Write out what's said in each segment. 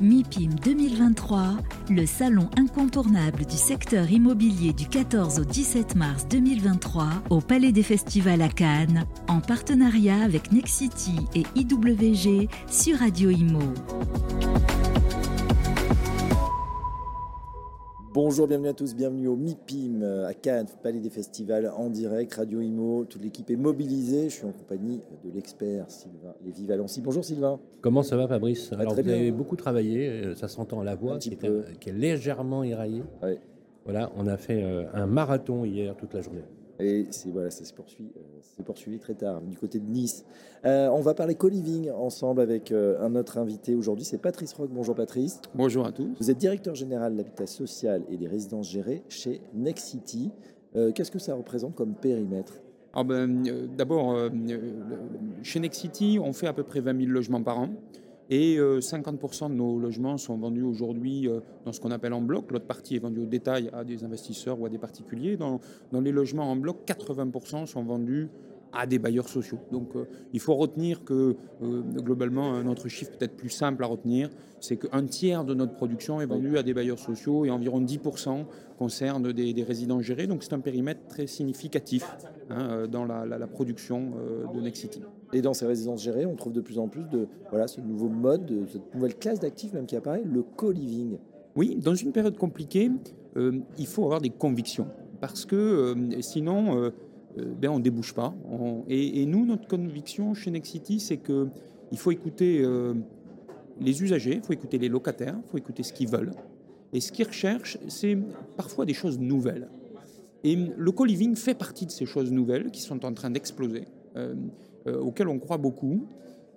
MIPIM 2023, le salon incontournable du secteur immobilier du 14 au 17 mars 2023 au Palais des Festivals à Cannes, en partenariat avec Nexity et IWG sur Radio Imo. Bonjour, bienvenue à tous, bienvenue au MIPIM à Cannes, Palais des Festivals en direct, Radio Imo. Toute l'équipe est mobilisée. Je suis en compagnie de l'expert Sylvain Lévy-Valency. Bonjour Sylvain. Comment ça va Fabrice Ah, Alors vous bien. avez beaucoup travaillé, euh, ça s'entend à la voix, qui est, peu. un- qui est légèrement éraillée. Ouais. Voilà, on a fait euh, un marathon hier toute la journée. Et voilà, ça s'est poursuivi, euh, poursuivi très tard du côté de Nice. Euh, on va parler co-living ensemble avec euh, un autre invité aujourd'hui, c'est Patrice Rock. Bonjour Patrice. Bonjour à tous. Vous êtes directeur général de l'habitat social et des résidences gérées chez Nexity. Euh, Qu'est-ce que ça représente comme périmètre? Alors ben, D'abord, chez Nexity, on fait à peu près 20 000 logements par an. Et euh, 50% de nos logements sont vendus aujourd'hui euh, dans ce qu'on appelle en bloc. L'autre partie est vendue au détail à des investisseurs ou à des particuliers. Dans, dans les logements en bloc, 80% sont vendus à des bailleurs sociaux. Donc euh, il faut retenir que euh, globalement, un autre chiffre peut-être plus simple à retenir, c'est qu'un tiers de notre production est vendu à des bailleurs sociaux et environ 10% concerne des, des résidents gérés. Donc c'est un périmètre très significatif hein, euh, dans la, la- la production euh, de Nexity. Et dans ces résidences gérées, on trouve de plus en plus de voilà, ce nouveau mode, de- cette nouvelle classe d'actifs même qui apparaît, le co-living. Oui, dans une période compliquée, il faut avoir des convictions. Parce que sinon, ben, on ne débouche pas. Et, nous, notre conviction chez Nexity, c'est qu'il faut écouter euh, les usagers, il faut écouter les locataires, il faut écouter ce qu'ils veulent. Et ce qu'ils recherchent, c'est parfois des choses nouvelles. Et le co-living fait partie de ces choses nouvelles qui sont en train d'exploser, euh, euh, auxquelles on croit beaucoup,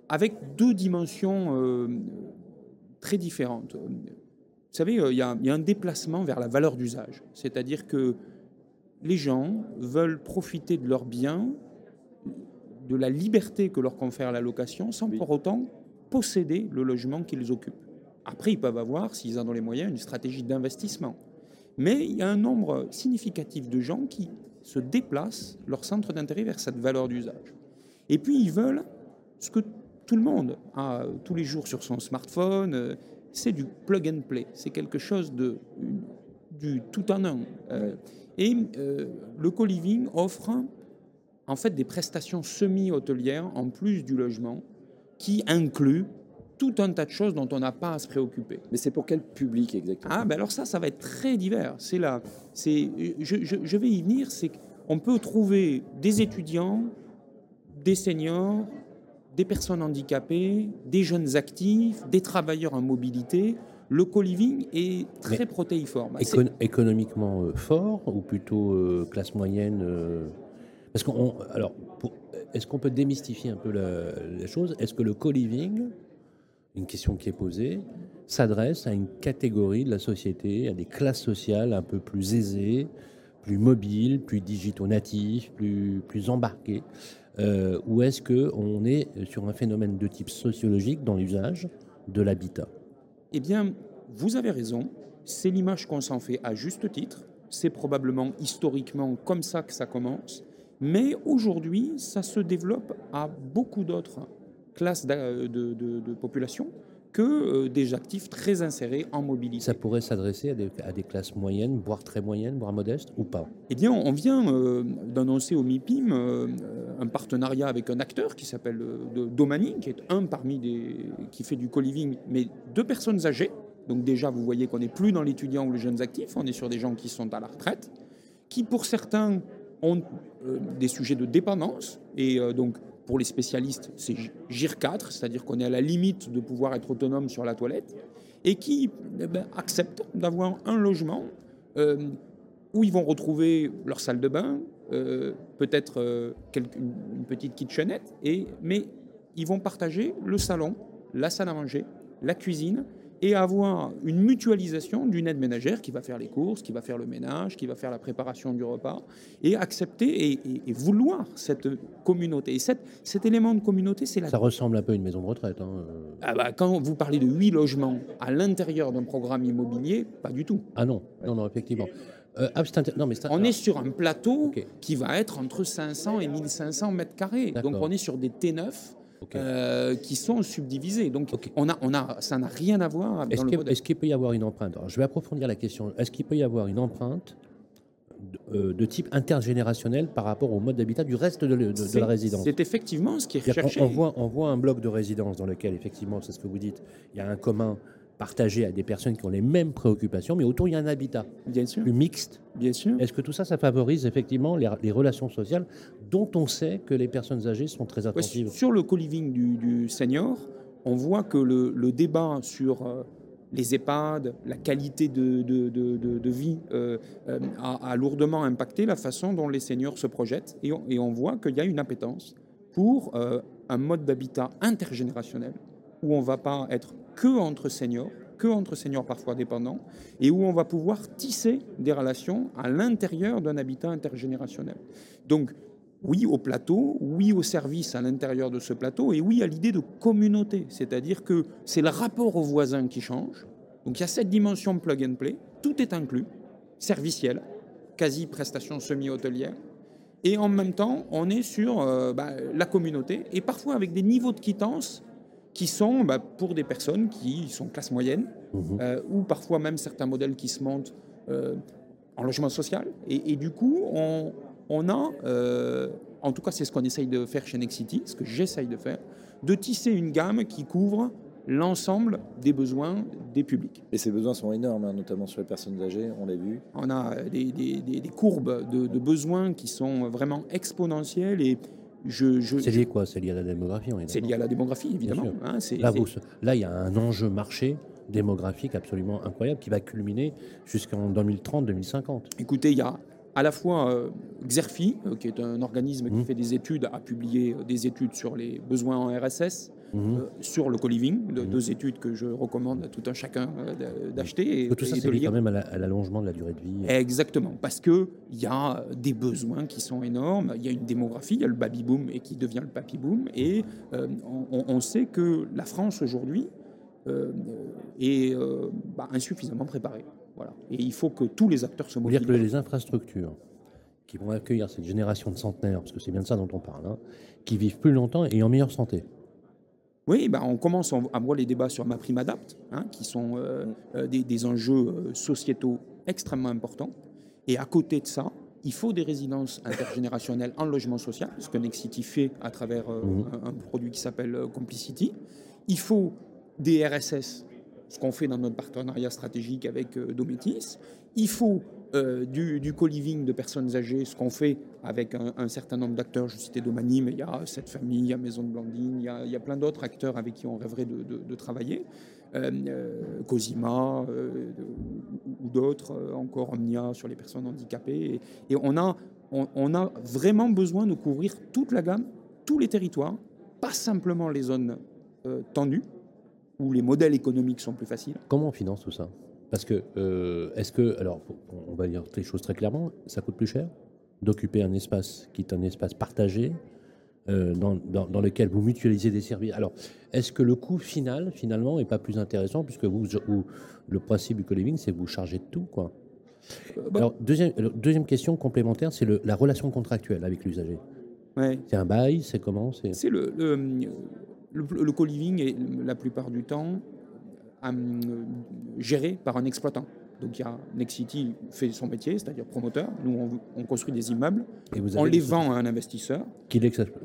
avec deux dimensions euh, très différentes. Vous savez, euh, il y, y a un déplacement vers la valeur d'usage. C'est-à-dire que les gens veulent profiter de leurs biens, de la liberté que leur confère la location, sans Oui. pour autant posséder le logement qu'ils occupent. Après, ils peuvent avoir, s'ils en ont les moyens, une stratégie d'investissement. Mais il y a un nombre significatif de gens qui se déplacent leur centre d'intérêt vers cette valeur d'usage. Et puis, ils veulent ce que tout le monde a tous les jours sur son smartphone, euh, c'est du plug and play. C'est quelque chose de une- du tout en un. Euh. Et euh, le co-living offre en fait des prestations semi-hôtelières en plus du logement qui incluent tout un tas de choses dont on n'a pas à se préoccuper. Mais c'est pour quel public exactement? Ah, ben alors ça, ça va être très divers. C'est là, c'est, je, je- je vais y venir. C'est qu'on peut trouver des étudiants, des seniors, des personnes handicapées, des jeunes actifs, des travailleurs en mobilité. Le co-living est très Mais protéiforme. Écon- économiquement euh, fort ou plutôt euh, classe moyenne euh, Parce qu'on, alors, est-ce qu'on peut démystifier un peu la, la chose? Est-ce que le co-living, une question qui est posée, s'adresse à une catégorie de la société, à des classes sociales un peu plus aisées, plus mobiles, plus digitaux natifs, plus, plus embarquées euh, Ou est-ce qu'on est sur un phénomène de type sociologique dans l'usage de l'habitat? Eh bien, vous avez raison. C'est l'image qu'on s'en fait à juste titre. C'est probablement historiquement comme ça que ça commence. Mais aujourd'hui, ça se développe à beaucoup d'autres classes d'a- de, de- de population que euh, des actifs très insérés en mobilité. Ça pourrait s'adresser à des, à des classes moyennes, voire très moyennes, voire modestes, ou pas? Eh bien, on vient euh, d'annoncer au MIPIM euh, un partenariat avec un acteur qui s'appelle euh, Domani, qui est un parmi des. qui fait du co-living, mais deux personnes âgées. Donc, déjà, vous voyez qu'on n'est plus dans l'étudiant ou les jeunes actifs, on est sur des gens qui sont à la retraite, qui, pour certains, ont euh, des sujets de dépendance. Et euh, donc, pour les spécialistes, c'est GIR 4, c'est-à-dire qu'on est à la limite de pouvoir être autonome sur la toilette, et qui eh ben, acceptent d'avoir un logement. où ils vont retrouver leur salle de bain, peut-être euh, une, petite kitchenette, et, mais ils vont partager le salon, la salle à manger, la cuisine, et avoir une mutualisation d'une aide ménagère qui va faire les courses, qui va faire le ménage, qui va faire la préparation du repas, et accepter et, et- et vouloir cette communauté. Et cette- cet élément de communauté, c'est la Ça ressemble un peu à une maison de retraite. hein, euh. ah bah, quand vous parlez de huit logements à l'intérieur d'un programme immobilier, pas du tout. Ah non, non, non, effectivement. Euh, ah, non, mais On est sur un plateau qui va être entre 500 et 1500 mètres carrés. Donc on est sur des T9 euh, qui sont subdivisés. Donc, on a, on a, ça n'a rien à voir avec Est-ce qu'il peut y avoir une empreinte? Je vais approfondir la question. Est-ce qu'il peut y avoir une empreinte de, euh, type intergénérationnel par rapport au mode d'habitat du reste de, la résidence? C'est effectivement ce qui est recherché. On, voit, on voit un bloc de résidence dans lequel, effectivement, c'est ce que vous dites, il y a un commun partagé à des personnes qui ont les mêmes préoccupations, mais autour il y a un habitat Bien sûr. plus mixte. Bien sûr. Est-ce que tout ça, ça favorise effectivement les, relations sociales dont on sait que les personnes âgées sont très attentives? Sur le co-living du, senior, on voit que le, débat sur euh, les EHPAD, la qualité de, de, vie euh, euh, a, lourdement impacté la façon dont les seniors se projettent et on, et on voit qu'il y a une appétence pour un mode d'habitat intergénérationnel où on ne va pas être que entre seniors, que entre seniors parfois dépendants, et où on va pouvoir tisser des relations à l'intérieur d'un habitat intergénérationnel. Donc, oui au plateau, oui au service à l'intérieur de ce plateau, et oui à l'idée de communauté, c'est-à-dire que c'est le rapport aux voisins qui change. Donc il y a cette dimension plug and play, tout est inclus, serviciel, quasi prestation semi-hôtelière, et en même temps, on est sur euh, bah, la communauté, et parfois avec des niveaux de quittance qui sont bah, pour des personnes qui sont classe moyenne, mhm. euh, ou parfois même certains modèles qui se montent euh, en logement social. Et, du coup, on, on a, euh, en tout cas c'est ce qu'on essaye de faire chez Nexity, ce que j'essaye de faire, de tisser une gamme qui couvre l'ensemble des besoins des publics. Et ces besoins sont énormes, hein, notamment sur les personnes âgées, on l'a vu. On a des, des, des courbes de, de, besoins qui sont vraiment exponentielles et c'est lié quoi? C'est lié à la démographie C'est lié à la démographie, évidemment. Hein, là, là, il y a un enjeu marché démographique absolument incroyable qui va culminer jusqu'en 2030-2050. Écoutez, il y a à la fois euh, Xerfi, euh, qui est un organisme qui mmh. fait des études, a publié euh, des études sur les besoins en RSS, Mhm. Euh, sur le co-living, de, mhm. deux études que je recommande à tout un chacun euh, d'acheter. Tout ça, c'est lié quand même à l'allongement de la durée de vie. Exactement, parce qu'il y a des besoins qui sont énormes, il y a une démographie, il y a le baby-boom et qui devient le papy-boom, et euh, on, sait que la France aujourd'hui est bah, insuffisamment préparée. Voilà. Et il faut que tous les acteurs se mobilisent. dire que les infrastructures qui vont accueillir cette génération de centenaires, parce que c'est bien de ça dont on parle, hein, qui vivent plus longtemps et en meilleure santé. Oui, ben on commence à voir les débats sur ma prime adapt, hein, qui sont euh, euh, des, enjeux euh, sociétaux extrêmement importants. Et à côté de ça, il faut des résidences intergénérationnelles en logement social, ce que Nexity fait à travers mmh. un, produit qui s'appelle Complicity. Il faut des RSS, ce qu'on fait dans notre partenariat stratégique avec Dométis. Il faut euh, du, co-living de personnes âgées, ce qu'on fait avec un, certain nombre d'acteurs. Je citais Domani, mais il y a cette famille, il y a Maison de Blandine, il y a, plein d'autres acteurs avec qui on rêverait de, travailler. Euh, euh, Cosima ou d'autres, encore Omnia sur les personnes handicapées. Et, on, a, on, a vraiment besoin de couvrir toute la gamme, tous les territoires, pas simplement les zones tendues, où les modèles économiques sont plus faciles. Comment on finance tout ça? Parce que, euh, est-ce que, alors, on va dire les choses très clairement, ça coûte plus cher d'occuper un espace qui est un espace partagé, euh, dans, dans, lequel vous mutualisez des services? Alors, est-ce que le coût final, finalement, n'est pas plus intéressant, puisque vous, le principe du co-living, c'est vous chargez de tout, quoi? Euh, bah alors, deuxième, deuxième question complémentaire, c'est la relation contractuelle avec l'usager. Ouais. C'est un bail, c'est comment C'est le, le, le co-living, et la plupart du temps, euh, géré par un exploitant. Donc il y a Nexity fait son métier, c'est-à-dire promoteur. Nous, on, construit des immeubles, et vous on les vend à un investisseur, qui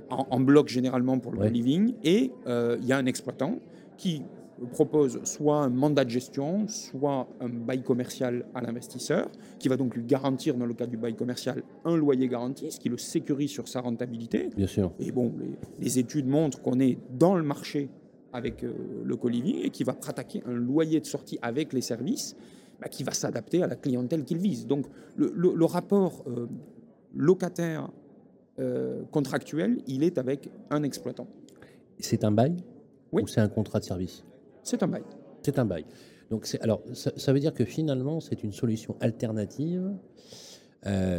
en, en, bloc généralement pour le living, et euh, il y a un exploitant qui propose soit un mandat de gestion, soit un bail commercial à l'investisseur, qui va donc lui garantir, dans le cas du bail commercial, un loyer garanti, ce qui le sécurise sur sa rentabilité. Bien sûr. Et bon, les études montrent qu'on est dans le marché avec euh, le co-living et qui va pratiquer un loyer de sortie avec les services bah, qui va s'adapter à la clientèle qu'il vise. Donc le, rapport euh, locataire euh, contractuel, il est avec un exploitant. C'est un bail oui. ou c'est un contrat de service? C'est un bail. C'est un bail. Donc alors ça, veut dire que finalement c'est une solution alternative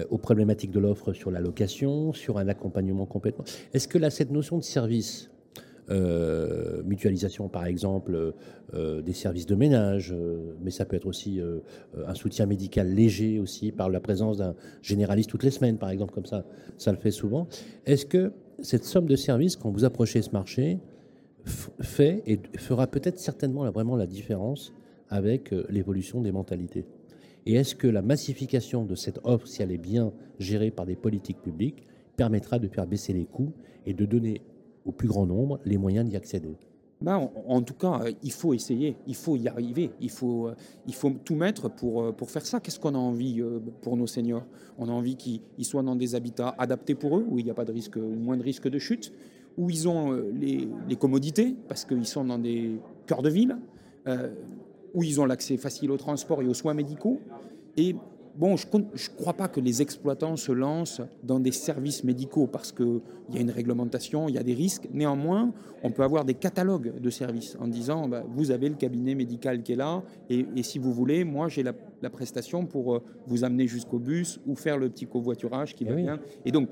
aux problématiques de l'offre sur la location, sur un accompagnement complètement. Est-ce que là cette notion de service euh, mutualisation par exemple euh, des services de ménage, euh, mais ça peut être aussi un soutien médical léger aussi par la présence d'un généraliste toutes les semaines par exemple, comme ça, ça le fait souvent. Est-ce que cette somme de services, quand vous approchez ce marché, fait et fera peut-être certainement vraiment la différence avec euh, l'évolution des mentalités. Et est-ce que la massification de cette offre, si elle est bien gérée par des politiques publiques, permettra de faire baisser les coûts et de donner au plus grand nombre les moyens d'y accéder? Ben, en, tout cas, euh, il faut essayer, il faut y arriver, il faut, euh, il faut tout mettre pour, pour faire ça. Qu'est-ce qu'on a envie pour nos seniors? On a envie qu'ils soient dans des habitats adaptés pour eux, où il n'y a pas de risque ou moins de risque de chute, où ils ont les, les commodités, parce qu'ils sont dans des cœurs de ville, où ils ont l'accès facile au transport et aux soins médicaux. Et bon, je ne crois pas que les exploitants se lancent dans des services médicaux parce qu'il y a une réglementation, il y a des risques. Néanmoins, on peut avoir des catalogues de services en disant bah, vous avez le cabinet médical qui est là, et, si vous voulez, moi j'ai la, prestation pour euh, vous amener jusqu'au bus ou faire le petit covoiturage qui va eh bien. Et donc,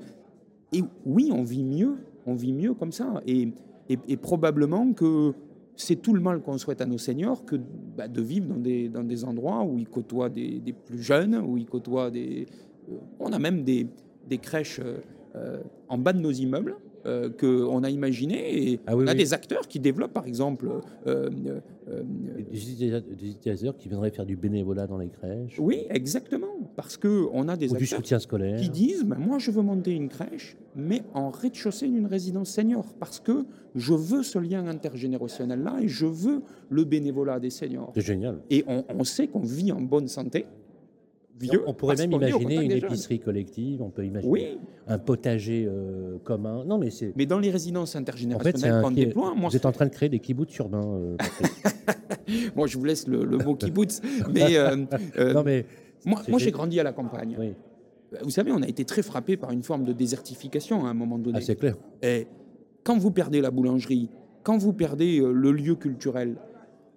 et oui, on vit mieux, on vit mieux comme ça. et, probablement que c'est tout le mal qu'on souhaite à nos seniors que bah, de vivre dans des, endroits où ils côtoient des, plus jeunes, où ils côtoient des... Euh, on a même des, des crèches euh, euh, en bas de nos immeubles euh, qu'on a imaginé. Et ah on a des acteurs qui développent, par exemple. Euh, euh, des, utilisateurs qui viendraient faire du bénévolat dans les crèches. Oui, exactement. Parce qu'on a des acteurs scolaire. qui disent ben, Moi, je veux monter une crèche, mais en rez-de-chaussée d'une résidence senior. Parce que je veux ce lien intergénérationnel-là et je veux le bénévolat des seniors. C'est génial. Et on, on sait qu'on vit en bonne santé. On pourrait même imaginer une épicerie collective, on peut imaginer un potager euh, commun. Non, mais c'est. Mais dans les résidences intergénérationnelles qu'on déploie, moi, vous êtes en train de créer des kibbutz urbains. Euh, moi, je vous laisse le, mot kibbutz, mais, euh, non, mais moi, moi j'ai grandi à la campagne. Vous savez, on a été très frappé par une forme de désertification à un moment donné. Ah, c'est clair. Et quand vous perdez la boulangerie, quand vous perdez le lieu culturel,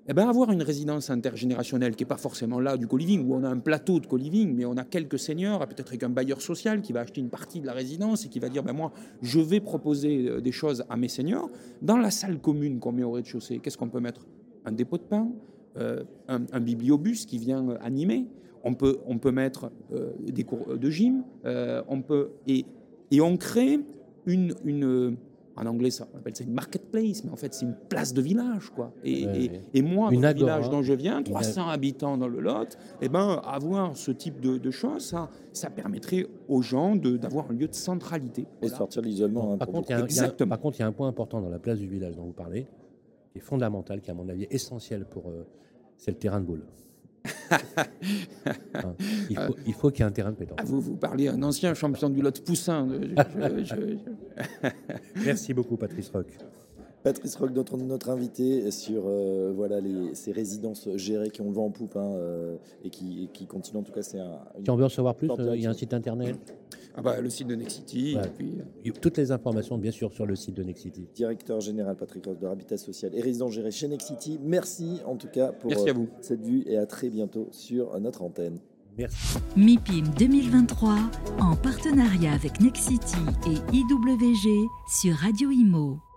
eh ben, avoir une résidence intergénérationnelle qui n'est pas forcément là du co-living, où on a un plateau de co-living, mais on a quelques seniors, peut-être avec un bailleur social qui va acheter une partie de la résidence et qui va dire ben moi, je vais proposer euh, des choses à mes seniors. Dans la salle commune qu'on met au rez-de-chaussée, qu'est-ce qu'on peut mettre? Un dépôt de pain, euh, un, bibliobus qui vient euh, animer. On peut, on peut mettre des cours de gym. on peut, et, et on crée une en anglais, ça, on appelle ça une marketplace, mais en fait, c'est une place de village, quoi. Et, et, moi, dans le village dont je viens, 300 habitants dans le Lot, eh ben, avoir ce type de, choses, ça, ça permettrait aux gens d'avoir un lieu de centralité. Et sortir de l'isolement. Hein, par, contre, il par contre, il y a un point important dans la place du village dont vous parlez, qui est fondamental, qui, à mon avis, est essentiel pour. Euh, c'est le terrain de boule. Hein, il faut, qu'il y ait un terrain de pétanque. Ah, vous, vous parlez un ancien champion du lot Poussin. Merci beaucoup, Patrice Roch. Patrice Roch, notre, notre invité sur euh, voilà, les, ces résidences gérées qui ont le vent en poupe hein, euh, et qui, qui continuent. En tout cas, c'est un. Si on veut en savoir plus, euh, il y a un site internet. Ah bah, le site de Nexity. Toutes les informations, bien sûr, sur le site de Nexity. Directeur général Patrick Roch de Habitat Social et résident géré chez Nexity. Merci en tout cas pour Merci à vous. cette vue et à très bientôt sur notre antenne. Merci. MIPIM 2023 en partenariat avec Nexity et IWG sur Radio Imo.